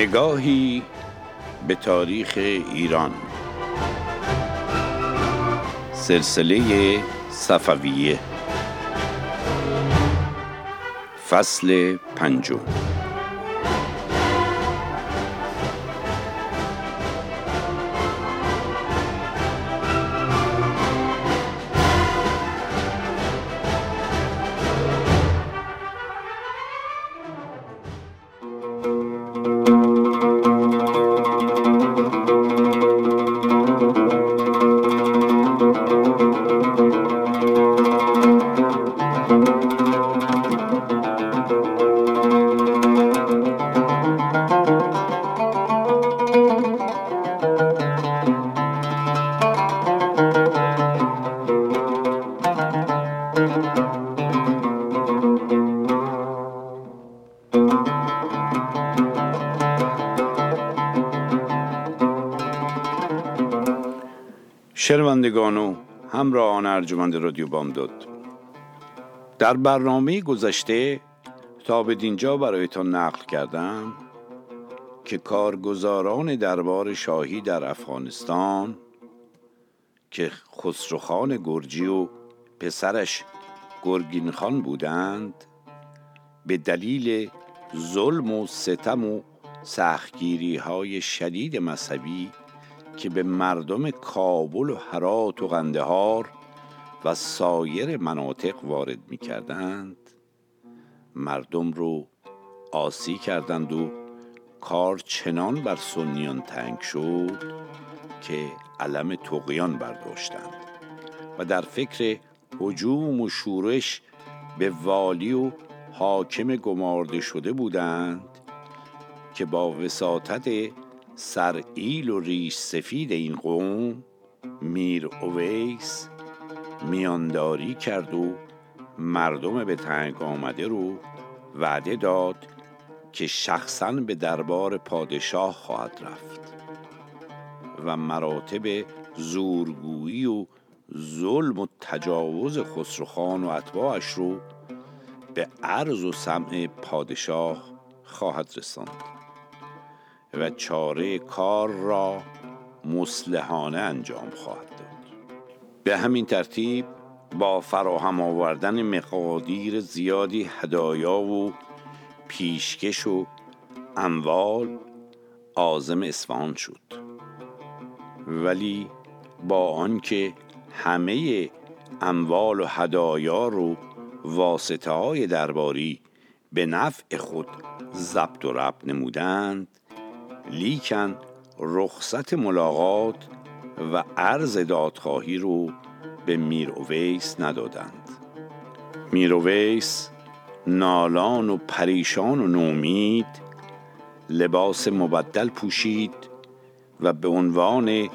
نگاهی به تاریخ ایران. سلسله صفویه. فصل پنجم. شنوندگان و همراهان ارجمند رادیو بامداد. در برنامه گذشته تا به دینجا برایتان نقل کردم که کارگزاران دربار شاهی در افغانستان که خسروخان گرجی و پسرش گرگین خان بودند به دلیل ظلم و ستم و سختگیری های شدید مذهبی که به مردم کابل و هرات و قندهار و سایر مناطق وارد می کردند مردم رو آسی کردند و کار چنان بر سنیان تنگ شد که علم تقیان برداشتند و در فکر حجوم و شورش به والی و حاکم گمارده شده بودند که با وساطت سرئیل و ریش سفید این قوم میر اویس میانداری کرد و مردم به تنگ آمده رو وعده داد که شخصا به دربار پادشاه خواهد رفت و مراتب زورگویی و ظلم و تجاوز خسروخان و اتباعش رو به عرض و سمع پادشاه خواهد رساند. و چاره کار را مسلحانه انجام خواهد داد. به همین ترتیب با فراهم آوردن مقادیر زیادی هدایا و پیشکش و اموال آزم اسفان شد. ولی با آنکه همه اموال و هدایا رو واسطه های درباری به نفع خود ضبط و رب نمودند لیکن رخصت ملاقات و عرض دادخواهی رو به میر اویس ندادند. میر اویس نالان و پریشان و نومید لباس مبدل پوشید و به عنوان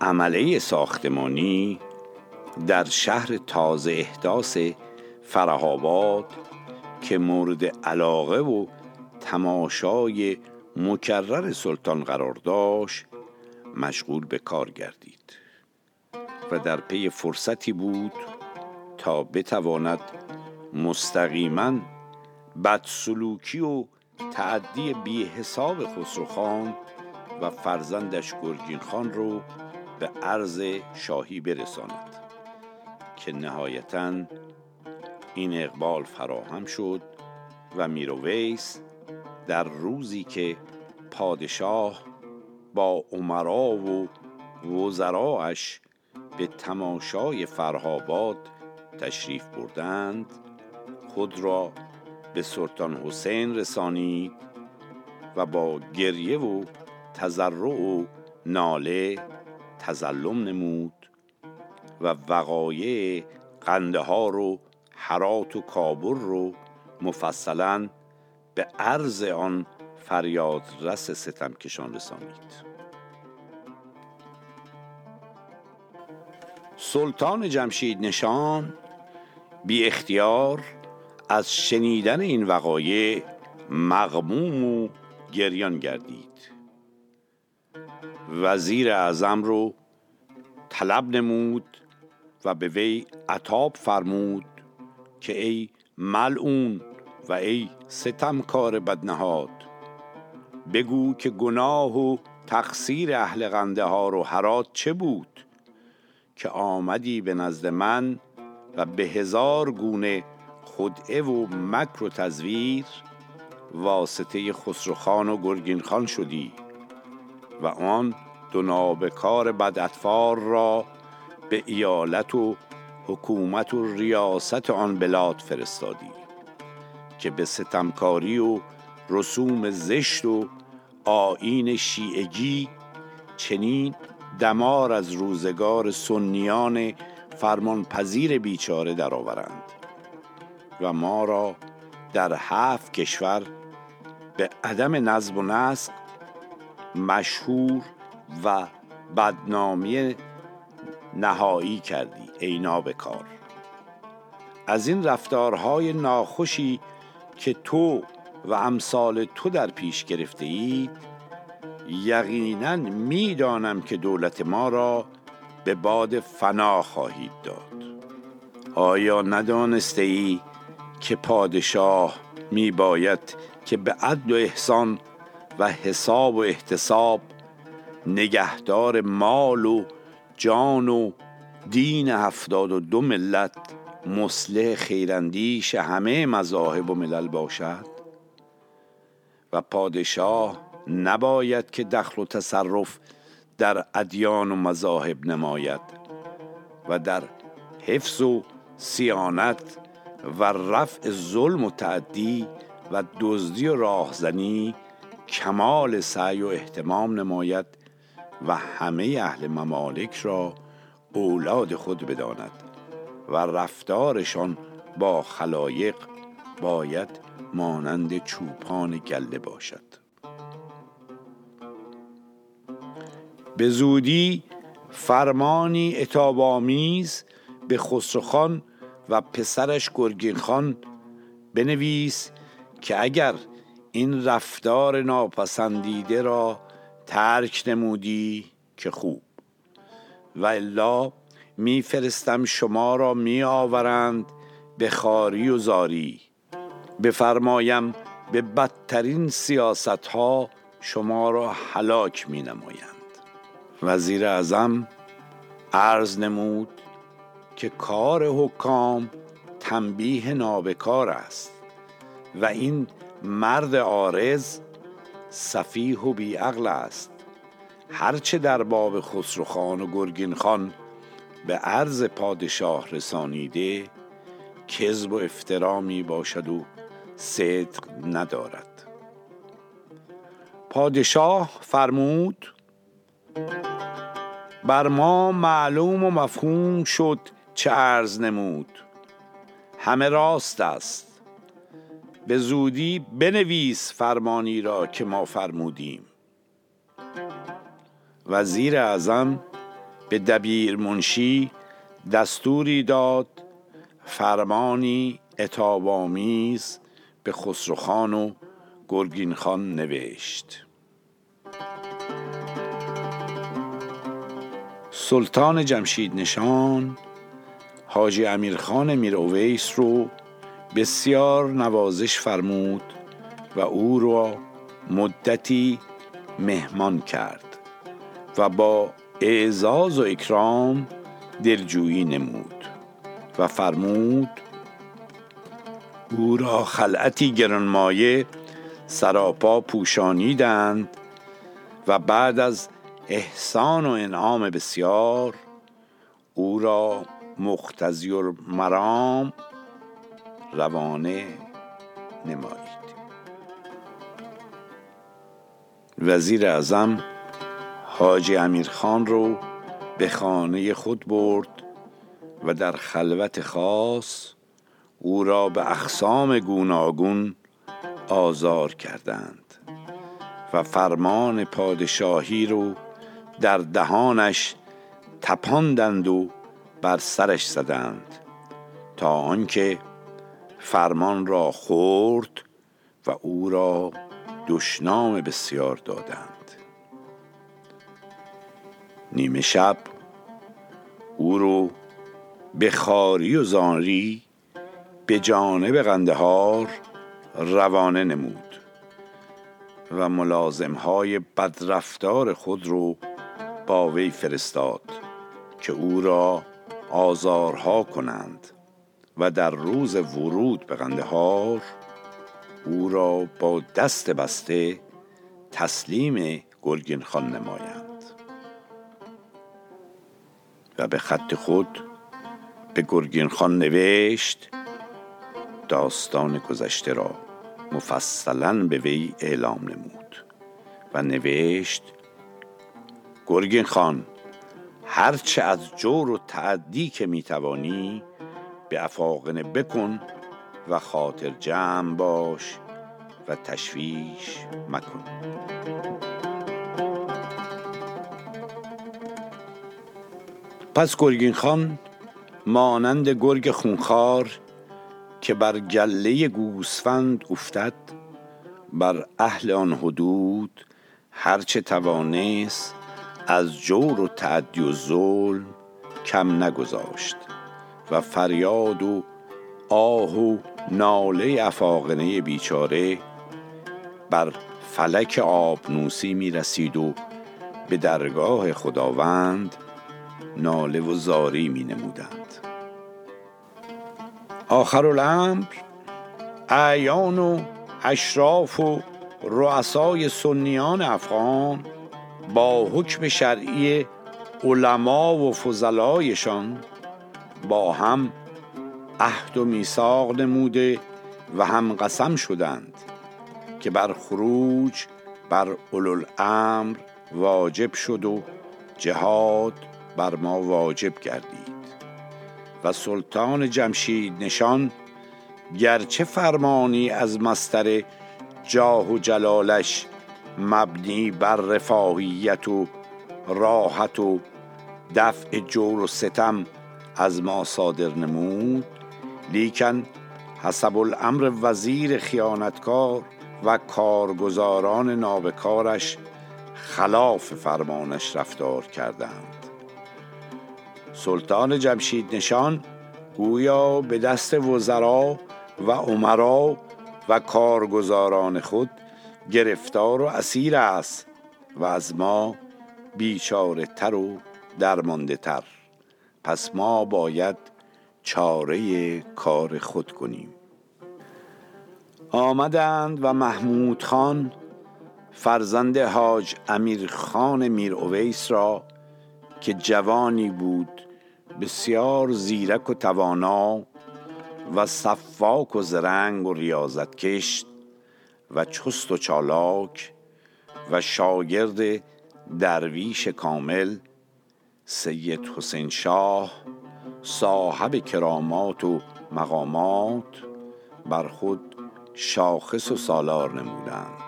عمله ساختمانی در شهر تازه احداث فرهاباد که مورد علاقه و تماشای مکرر سلطان قرار داشت مشغول به کار گردید و در پی فرصتی بود تا بتواند مستقیما بدسلوکی و تعدی بی حساب خسروخان و فرزندش گرگین خان رو به عرض شاهی برساند که نهایتا این اقبال فراهم شد و میرویس در روزی که پادشاه با عمرا و وزراش به تماشای فرهاباد تشریف بردند خود را به سلطان حسین رسانید و با گریه و تضرع و ناله تظلم نمود و وقایع قندهار و حرات و کابر رو مفصلا به عرض آن فریاد رس ستمکشان رسانید. سلطان جمشید نشان بی اختیار از شنیدن این وقایع مغموم و گریان گردید. وزیر اعظم رو طلب نمود و به وی عطاب فرمود که ای ملعون و ای ستمکار بدنهاد. بگو که گناه و تقصیر اهل غنده ها رو هرات چه بود؟ که آمدی به نزد من و به هزار گونه خدعه و مکر و تزویر واسطه خسروخان و گرگین خان شدی و آن دو نابکار بداتفار را به ایالت و حکومت و ریاست آن بلاد فرستادی. که به ستمکاری و رسوم زشت و آین شیعگی چنین دمار از روزگار سنیان فرمانپذیر بیچاره درآورند و ما را در هفت کشور به عدم نظم و نسق مشهور و بدنامی نهایی کردی ای نابکار. از این رفتارهای ناخوشی که تو و امثال تو در پیش گرفته اید یقینا می‌دانم که دولت ما را به باد فنا خواهید داد. آیا ندانسته ای که پادشاه می باید که به عدل و احسان و حساب و احتساب نگهدار مال و جان و دین هفتاد و دو ملت مسلح خیراندیش همه مذاهب و ملل باشد و پادشاه نباید که دخل و تصرف در ادیان و مذاهب نماید و در حفظ و سیانت و رفع ظلم و تعدی و دزدی و راهزنی کمال سعی و احتمام نماید و همه اهل ممالک را اولاد خود بداند. و رفتارشان با خلایق باید مانند چوپان گله باشد. به زودی فرمانی اتابامیز به خسروخان و پسرش گرگین خان بنویس که اگر این رفتار ناپسندیده را ترک نمودی که خوب. و الا میفرستم شما را می آورند به خاری و زاری. بفرمایم به بدترین سیاست ها شما را هلاک می نمایند وزیر اعظم عرض نمود که کار حکام تنبیه نابکار است و این مرد آرز صفیح و بیعقل است. هرچه در باب خسروخان و گرگین خان به عرض پادشاه رسانیده کذب و افترا می باشد و صدق ندارد. پادشاه فرمود بر ما معلوم و مفهوم شد چه عرض نمود. همه راست است. به زودی بنویس فرمانی را که ما فرمودیم. وزیر اعظم به دبیر منشی دستوری داد فرمانی اتابامیز به خسروخان و گرگین خان نوشت. سلطان جمشید نشان حاجی امیرخان میر اویس رو بسیار نوازش فرمود و او را مدتی مهمان کرد و با اعزاز و اکرام دلجویی نمود و فرمود او را خلعتی گرانمایه سراپا پوشانیدند و بعد از احسان و انعام بسیار او را مختزی مرام روانه نمایید. وزیر اعظم حاجی امیرخان رو به خانه خود برد و در خلوت خاص او را به اقسام گوناگون آزار کردند و فرمان پادشاهی رو در دهانش تپاندند و بر سرش زدند تا آنکه فرمان را خورد و او را دشنام بسیار دادند. نیمه شب. او رو به خاری و زانری به جانب قندهار روانه نمود و ملازمهای بدرفتار خود رو با وی فرستاد که او را آزارها کنند و در روز ورود به قندهار او را با دست بسته تسلیم گرگین خان نمایند و به خط خود به گرگین خان نوشت داستان گذشته را مفصلا به وی اعلام نمود. و نوشت گرگین خان هرچه از جور و تعدی که می‌توانی به افاقنه بکن و خاطر جمع باش و تشویش مکن. پس گرگین خان مانند گرگ خونخار که بر گله گوسفند افتد بر اهل آن حدود هرچه توانست از جور و تعدی و ظلم کم نگذاشت و فریاد و آه و ناله افاقنه بیچاره بر فلک آبنوسی می رسید و به درگاه خداوند ناله و زاری می نمودند. آخر الامر اعیان و اشراف و رؤسای سنیان افغان با حکم شرعی علما و فضلایشان با هم عهد و میثاق نموده و هم قسم شدند که بر خروج بر الامر واجب شد و جهاد بر ما واجب گردید. و سلطان جمشید نشان گرچه فرمانی از مستر جاه و جلالش مبنی بر رفاهیت و راحت و دفع جور و ستم از ما صادر نمود لیکن حسب الامر وزیر خیانتکار و کارگزاران نابکارش خلاف فرمانش رفتار کردند. سلطان جمشید نشان گویا به دست وزرا و عمرا و کارگزاران خود گرفتار و اسیر است و از ما بیچاره تر و درمانده تر پس ما باید چاره کار خود کنیم. آمدند و محمود خان فرزند حاج امیر خان میر اویس را که جوانی بود بسیار زیرک و توانا و صفاک و زرنگ و ریاضت کشت و چست و چالاک و شاگرد درویش کامل سید حسین شاه صاحب کرامات و مقامات بر خود شاخص و سالار نمودند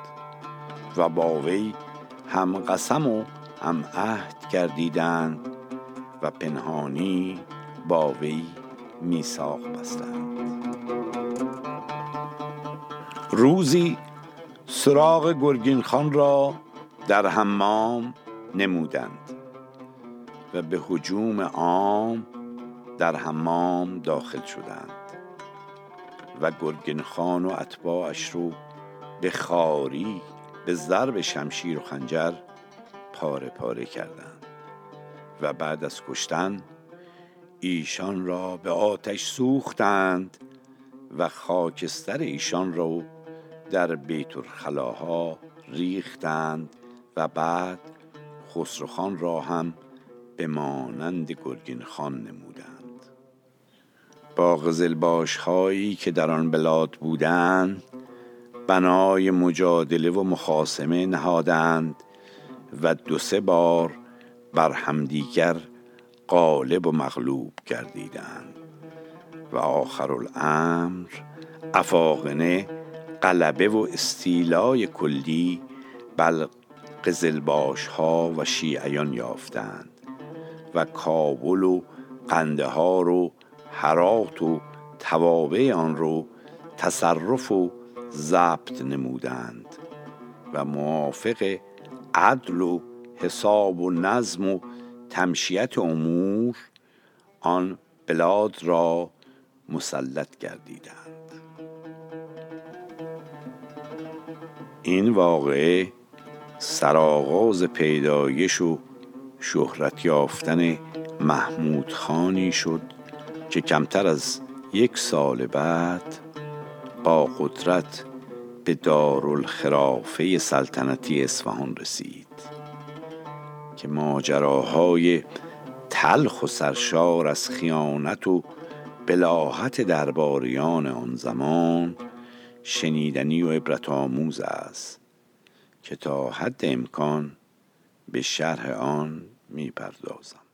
و با وی هم قسم و هم عهد کردیدند و پنهانی با وی میثاق بستند. روزی سراغ گرگین خان را در حمام نمودند و به حجوم عام در حمام داخل شدند و گرگین خان و اتباعش رو به خاری به ضرب شمشیر و خنجر پاره پاره کردند. و بعد از کشتن ایشان را به آتش سوختند و خاکستر ایشان را در بیت الخلاها ریختند و بعد خسروخان را هم به مانند گرگین خان نمودند. با غزلباش هایی که در آن بلاد بودند بنای مجادله و مخاسمه نهادند و دو سه بار بر همدیگر غالب و مغلوب گردیدند و آخر الامر افاقنه قلبه و استیلای کلی بل قزلباش ها و شیعیان یافتند و کابل و قندهار و حرات و توابع آن رو تصرف و ضبط نمودند و موافق عدل و حساب و نظم و تمشیت امور آن بلاد را مسلط گردیدند. این واقعه سرآغاز پیدایش و شهرت یافتن محمود خانی شد که کمتر از یک سال بعد با قدرت به دارالخرافه سلطنتی اصفهان رسید. که ماجراهای تلخ و سرشار از خیانت و بلاحت درباریان آن زمان شنیدنی و عبرت آموز است که تا حد امکان به شرح آن می‌پردازم.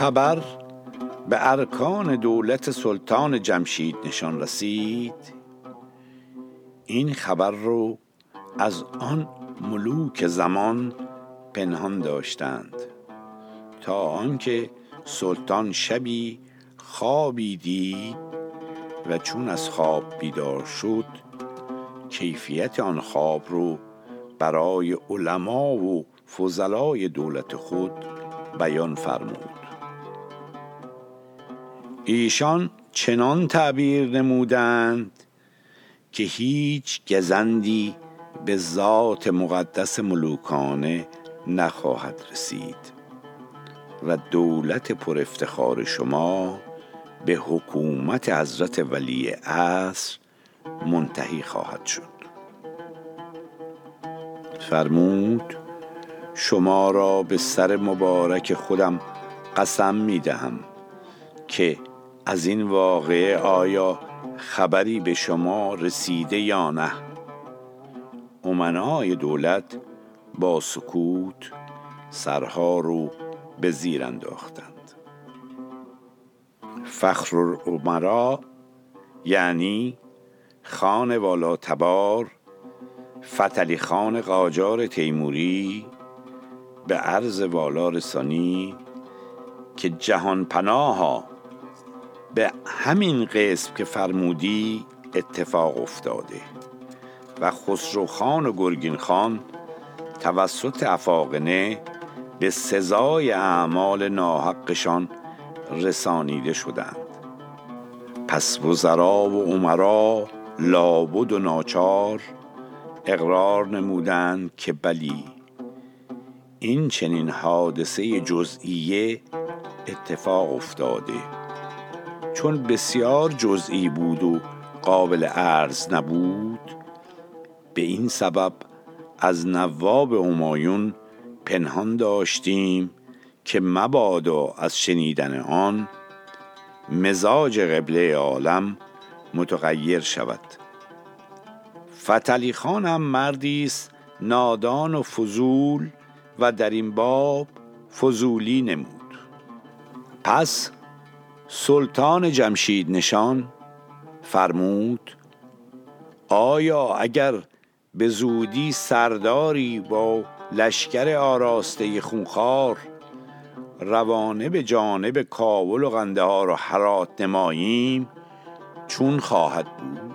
خبر به ارکان دولت سلطان جمشید نشان رسید. این خبر رو از آن ملوک زمان پنهان داشتند. تا آنکه سلطان شبی خوابی دید و چون از خواب بیدار شد کیفیت آن خواب رو برای علما و فضلای دولت خود بیان فرمود. ایشان چنان تعبیر نمودند که هیچ گزندی به ذات مقدس ملوکانه نخواهد رسید و دولت پر افتخار شما به حکومت حضرت ولی عصر منتهی خواهد شد. فرمود شما را به سر مبارک خودم قسم می دهم که از این واقعه آیا خبری به شما رسیده یا نه؟ امنای دولت با سکوت سرها رو به زیر انداختند. فخر یعنی خان والا تبار فتلی خان قاجار تیموری به عرض والا رسانی که جهان پناها به همین قسم که فرمودی اتفاق افتاده و خسرو خان و گرگین خان توسط افاقنه به سزای اعمال ناحقشان رسانیده شدند. پس وزرا و عمرا لابد و ناچار اقرار نمودند که بلی این چنین حادثه جزئیه اتفاق افتاده. چون بسیار جزئی بود و قابل عرض نبود به این سبب از نواب همایون پنهان داشتیم که مبادا از شنیدن آن مزاج قبله عالم متغیر شود. فتلی خان هم مردی است نادان و فضول و در این باب فضولی نمود. پس سلطان جمشید نشان فرمود آیا اگر به زودی سرداری با لشکر آراسته خونخوار روانه به جانب کابل و قندهار و حرات نماییم چون خواهد بود؟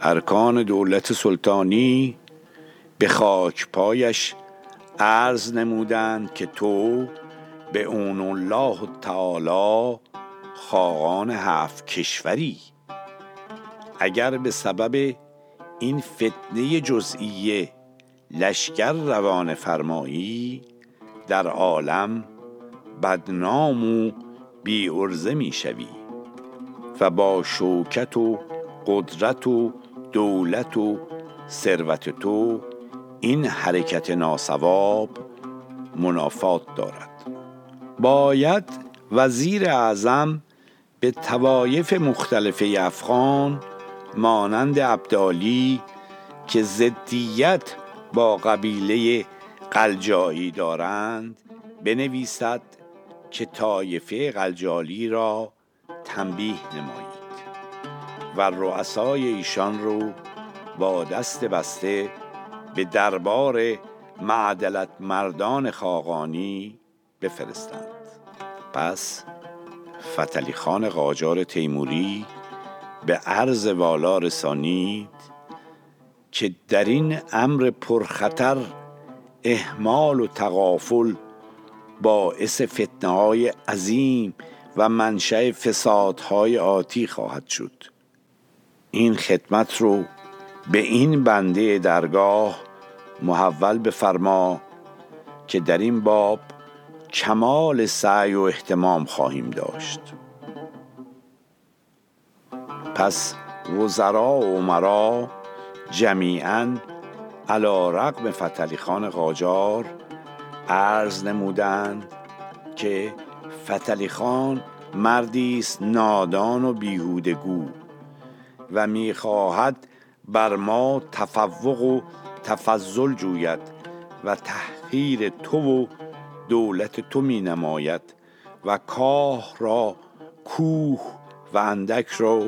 ارکان دولت سلطانی به خاک پایش عرض نمودند که تو به اون الله تعالی خاقان هفت کشوری. اگر به سبب این فتنه جزئیه لشکر روان فرمایی در عالم بدنام و بی ارزه می شوی و با شوکت و قدرت و دولت و ثروت تو این حرکت ناسواب منافات دارد. باید وزیر اعظم به توایف مختلف افغان مانند عبدالی که زدیت با قبیله قلجایی دارند بنویسد که طایفه قلجالی را تنبیه نمایید و رؤسای ایشان رو با دست بسته به دربار معدلت مردان خاقانی بفرستند. پس فتلی خان قاجار تیموری به عرض والا رسانید که در این امر پرخطر احمال و تغافل باعث فتنه های عظیم و منشأ فسادهای آتی خواهد شد. این خدمت رو به این بنده درگاه محول بفرما که در این باب کمال سعی و احتمام خواهیم داشت. پس وزرا و عمرا جمیعا علا رقم فتلی خان قاجار عرض نمودند که فتلی خان مردی است نادان و بیهودگو و می‌خواهد بر ما تفوق و تفضل جوید و تحقیر تو و دولت تو می نماید و کاه را کوه و اندک را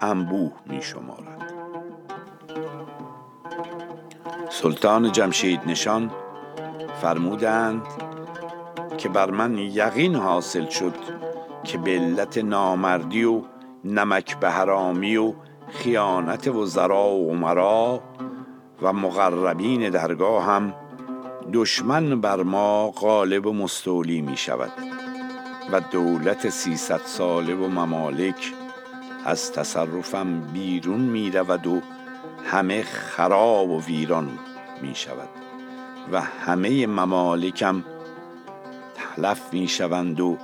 انبوه می شمارد. سلطان جمشید نشان فرمودند که بر من یقین حاصل شد که به علت نامردی و نمک به حرامی و خیانت وزرا و عمرا و مقربین درگاه هم دشمن بر ما غالب و مستولی می شود و دولت سیصد ساله و ممالک از تصرفم بیرون می رود و همه خراب و ویران می شود و همه ممالکم تلف می شوند و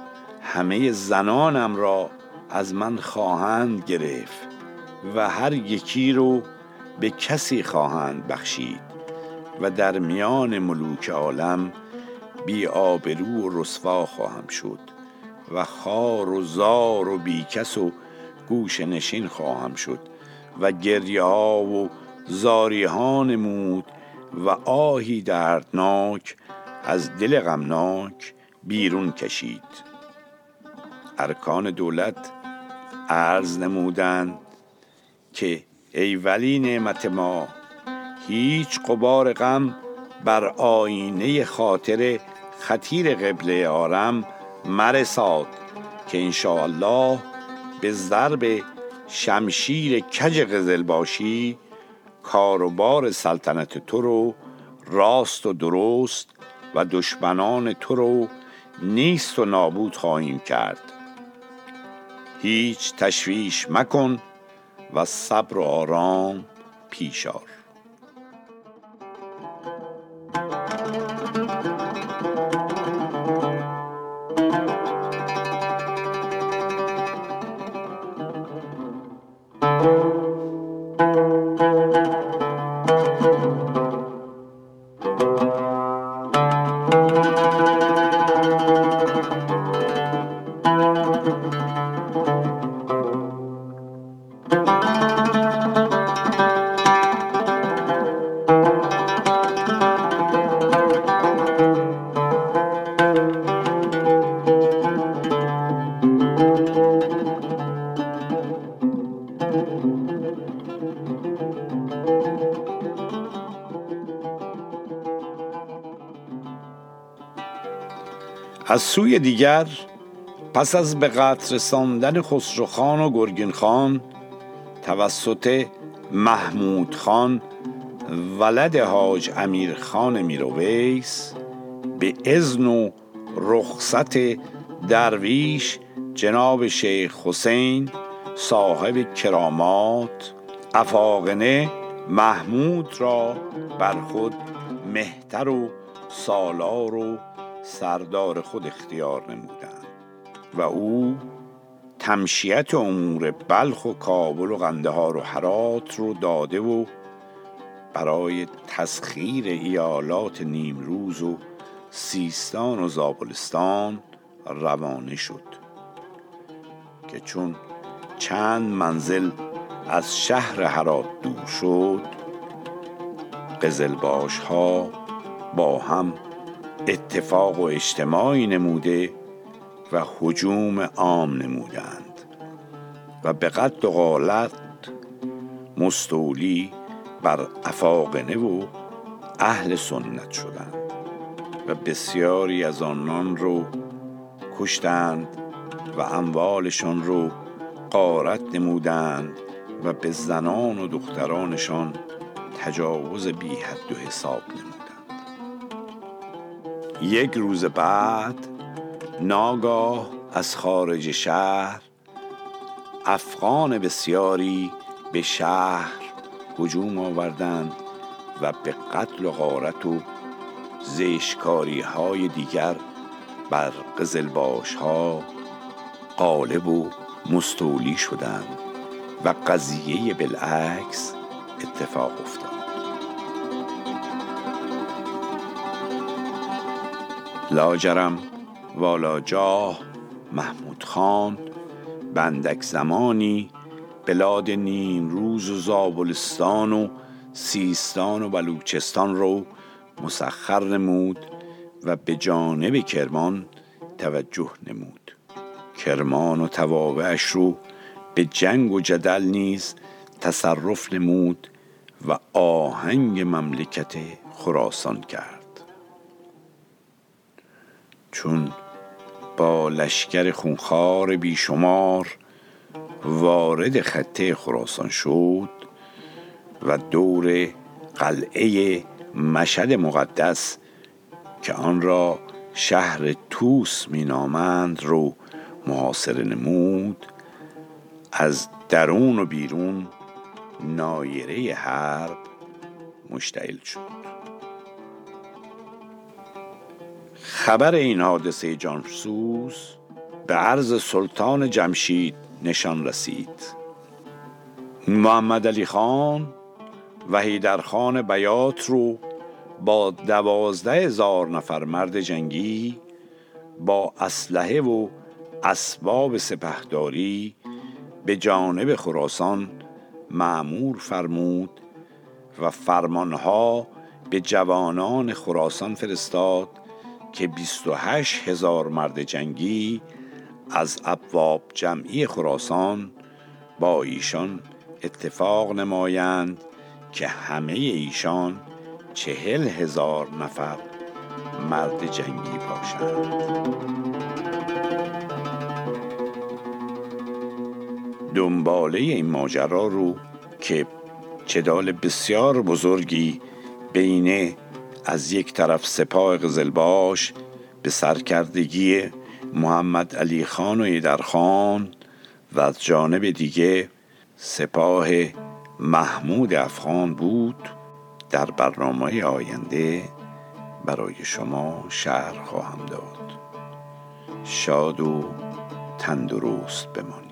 همه زنانم را از من خواهند گرفت و هر یکی رو به کسی خواهند بخشید. و در میان ملوک عالم بی آبرو و رسوا خواهم شد و خار و زار و بیکس و گوش نشین خواهم شد و گریه و زاری ها نمود و آهی دردناک از دل غمناک بیرون کشید. ارکان دولت عرض نمودند که ای ولی نعمت ما هیچ قبار غم بر آینه خاطر خطیر قبله آرم مرساد که الله به ضرب شمشیر کج قزل باشی کاروبار سلطنت تو رو راست و درست و دشمنان تو رو نیست و نابود خواهیم کرد. هیچ تشویش مکن و صبر و آرام پیشار از سوی دیگر پس از به قطر رساندن خسروخان و گرگین خان توسط محمود خان ولد حاج امیر خان میرویس به ازن و رخصت درویش جناب شیخ حسین صاحب کرامات افاقنه محمود را بر خود مهتر و سالار و سردار خود اختیار نمودند و او تمشیت امور بلخ و کابل و قندهار و حرات رو داده و برای تسخیر ایالات نیمروز و سیستان و زابلستان روانه شد که چون چند منزل از شهر حرات دور شد قزلباش ها با هم اتفاق و اجتماعی نموده و حجوم عام نمودند. و به قد و غالت مستولی بر افاقنه و اهل سنت شدند و بسیاری از آنان رو کشتند و اموالشان رو قارت نمودند و به زنان و دخترانشان تجاوز بی حد و حساب نمودند یک روز بعد ناگاه از خارج شهر افغان بسیاری به شهر هجوم آوردند و به قتل و غارت و زشکاری های دیگر بر قزلباش ها قالب و مستولی شدند و قضیه بالعکس اتفاق افتاد. لاجرم والا جاه محمود خان. بندک زمانی بلاد نیم روز و زابلستان و سیستان و بلوچستان رو مسخر نمود و به جانب کرمان توجه نمود. کرمان و توابعش رو به جنگ و جدل نیز تصرف نمود و آهنگ مملکت خراسان کرد. چون با لشکر خونخوار بیشمار وارد خطه خراسان شد و دور قلعه مشد مقدس که آن را شهر توس مینامند رو محاصره نمود از درون و بیرون نایره حرب مشتعل شد. خبر این حادثه جانسوز به عرض سلطان جمشید نشان رسید. محمد علی خان و خان بیات رو با دوازده هزار نفر مرد جنگی با اسلحه و اسباب سپهداری به جانب خراسان معمور فرمود و فرمانها به جوانان خراسان فرستاد که 28 هزار مرد جنگی از ابواب جمعی خراسان با ایشان اتفاق نمایند که همه ایشان چهل هزار نفر مرد جنگی باشند. دنباله این ماجرا رو که چدال بسیار بزرگی بینه از یک طرف سپاه قزلباش به سرکردگی محمد علی خان و ایدر خان و از جانب دیگه سپاه محمود افغان بود در برنامه آینده برای شما شهر خواهم داد. شاد و تندرست بمانید.